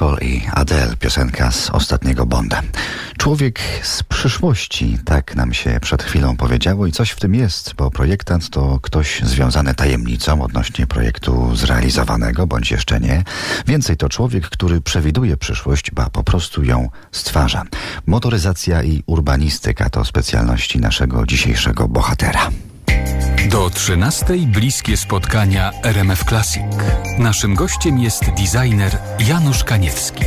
Skyfall i Adele, piosenka z ostatniego Bonda. Człowiek z przyszłości, tak nam się przed chwilą powiedziało i coś w tym jest, bo projektant to ktoś związany tajemnicą odnośnie projektu zrealizowanego, bądź jeszcze nie. Więcej to człowiek, który przewiduje przyszłość, ba po prostu ją stwarza. Motoryzacja i urbanistyka to specjalności naszego dzisiejszego bohatera. Do 13 bliskie spotkania RMF Classic. Naszym gościem jest designer Janusz Kaniewski.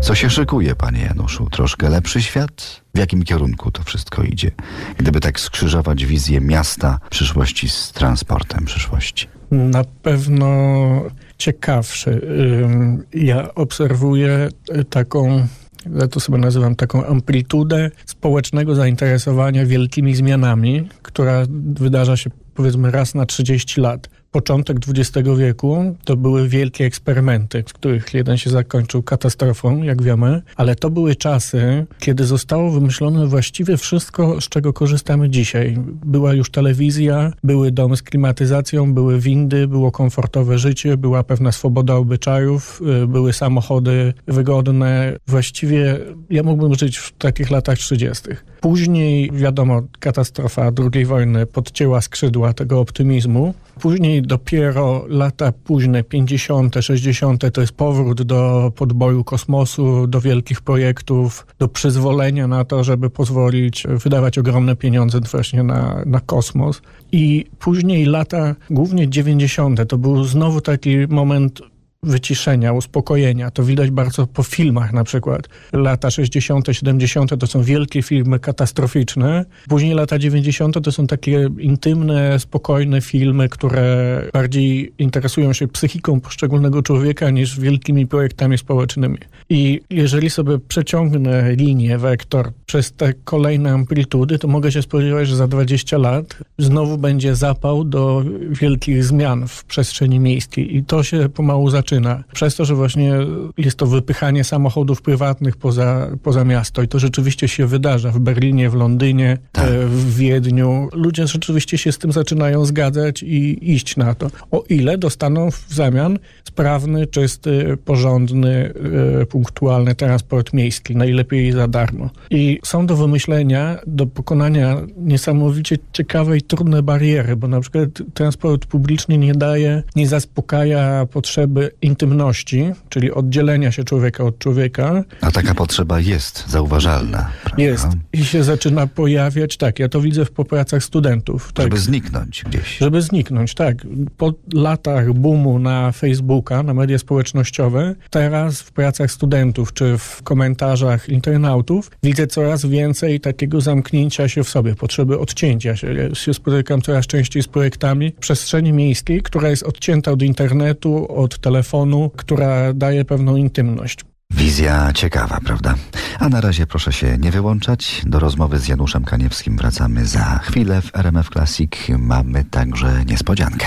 Co się szykuje, panie Januszu? Troszkę lepszy świat? W jakim kierunku to wszystko idzie? Gdyby tak skrzyżować wizję miasta przyszłości z transportem przyszłości. Na pewno ciekawszy. Ja obserwuję taką ja to sobie nazywam taką amplitudę społecznego zainteresowania wielkimi zmianami, która wydarza się powiedzmy raz na 30 lat początek XX wieku to były wielkie eksperymenty, z których jeden się zakończył katastrofą, jak wiemy, ale to były czasy, kiedy zostało wymyślone właściwie wszystko, z czego korzystamy dzisiaj. Była już telewizja, były domy z klimatyzacją, były windy, było komfortowe życie, była pewna swoboda obyczajów, y, były samochody wygodne. Właściwie ja mógłbym żyć w takich latach 30. Później, wiadomo, katastrofa II wojny podcięła skrzydła tego optymizmu. Później dopiero lata późne, 50., 60., to jest powrót do podboju kosmosu, do wielkich projektów, do przyzwolenia na to, żeby pozwolić wydawać ogromne pieniądze właśnie na, na kosmos. I później lata, głównie 90., to był znowu taki moment wyciszenia, uspokojenia. To widać bardzo po filmach na przykład. Lata 60., 70. to są wielkie filmy katastroficzne. Później lata 90. to są takie intymne, spokojne filmy, które bardziej interesują się psychiką poszczególnego człowieka niż wielkimi projektami społecznymi. I jeżeli sobie przeciągnę linię, wektor przez te kolejne amplitudy, to mogę się spodziewać, że za 20 lat znowu będzie zapał do wielkich zmian w przestrzeni miejskiej. I to się pomału zaczyna zaczyna. Przez to, że właśnie jest to wypychanie samochodów prywatnych poza, poza miasto i to rzeczywiście się wydarza w Berlinie, w Londynie, tak. E, w Wiedniu. Ludzie rzeczywiście się z tym zaczynają zgadzać i iść na to. O ile dostaną w zamian sprawny, czysty, porządny, e, punktualny transport miejski, najlepiej za darmo. I są do wymyślenia, do pokonania niesamowicie ciekawe i trudne bariery, bo na przykład transport publiczny nie daje, nie zaspokaja potrzeby intymności, czyli oddzielenia się człowieka od człowieka. A taka potrzeba jest zauważalna. Prawda? Jest i się zaczyna pojawiać, tak, ja to widzę w pracach studentów. Tak, żeby zniknąć gdzieś. Żeby zniknąć, tak. Po latach boomu na Facebooka, na media społecznościowe, teraz w pracach studentów czy w komentarzach internautów widzę coraz więcej takiego zamknięcia się w sobie, potrzeby odcięcia się. Ja się spotykam coraz częściej z projektami przestrzeni miejskiej, która jest odcięta od internetu, od telefonu, telefonu, która daje pewną intymność. Wizja ciekawa, prawda? A na razie proszę się nie wyłączać. Do rozmowy z Januszem Kaniewskim wracamy za chwilę. W RMF Classic mamy także niespodziankę.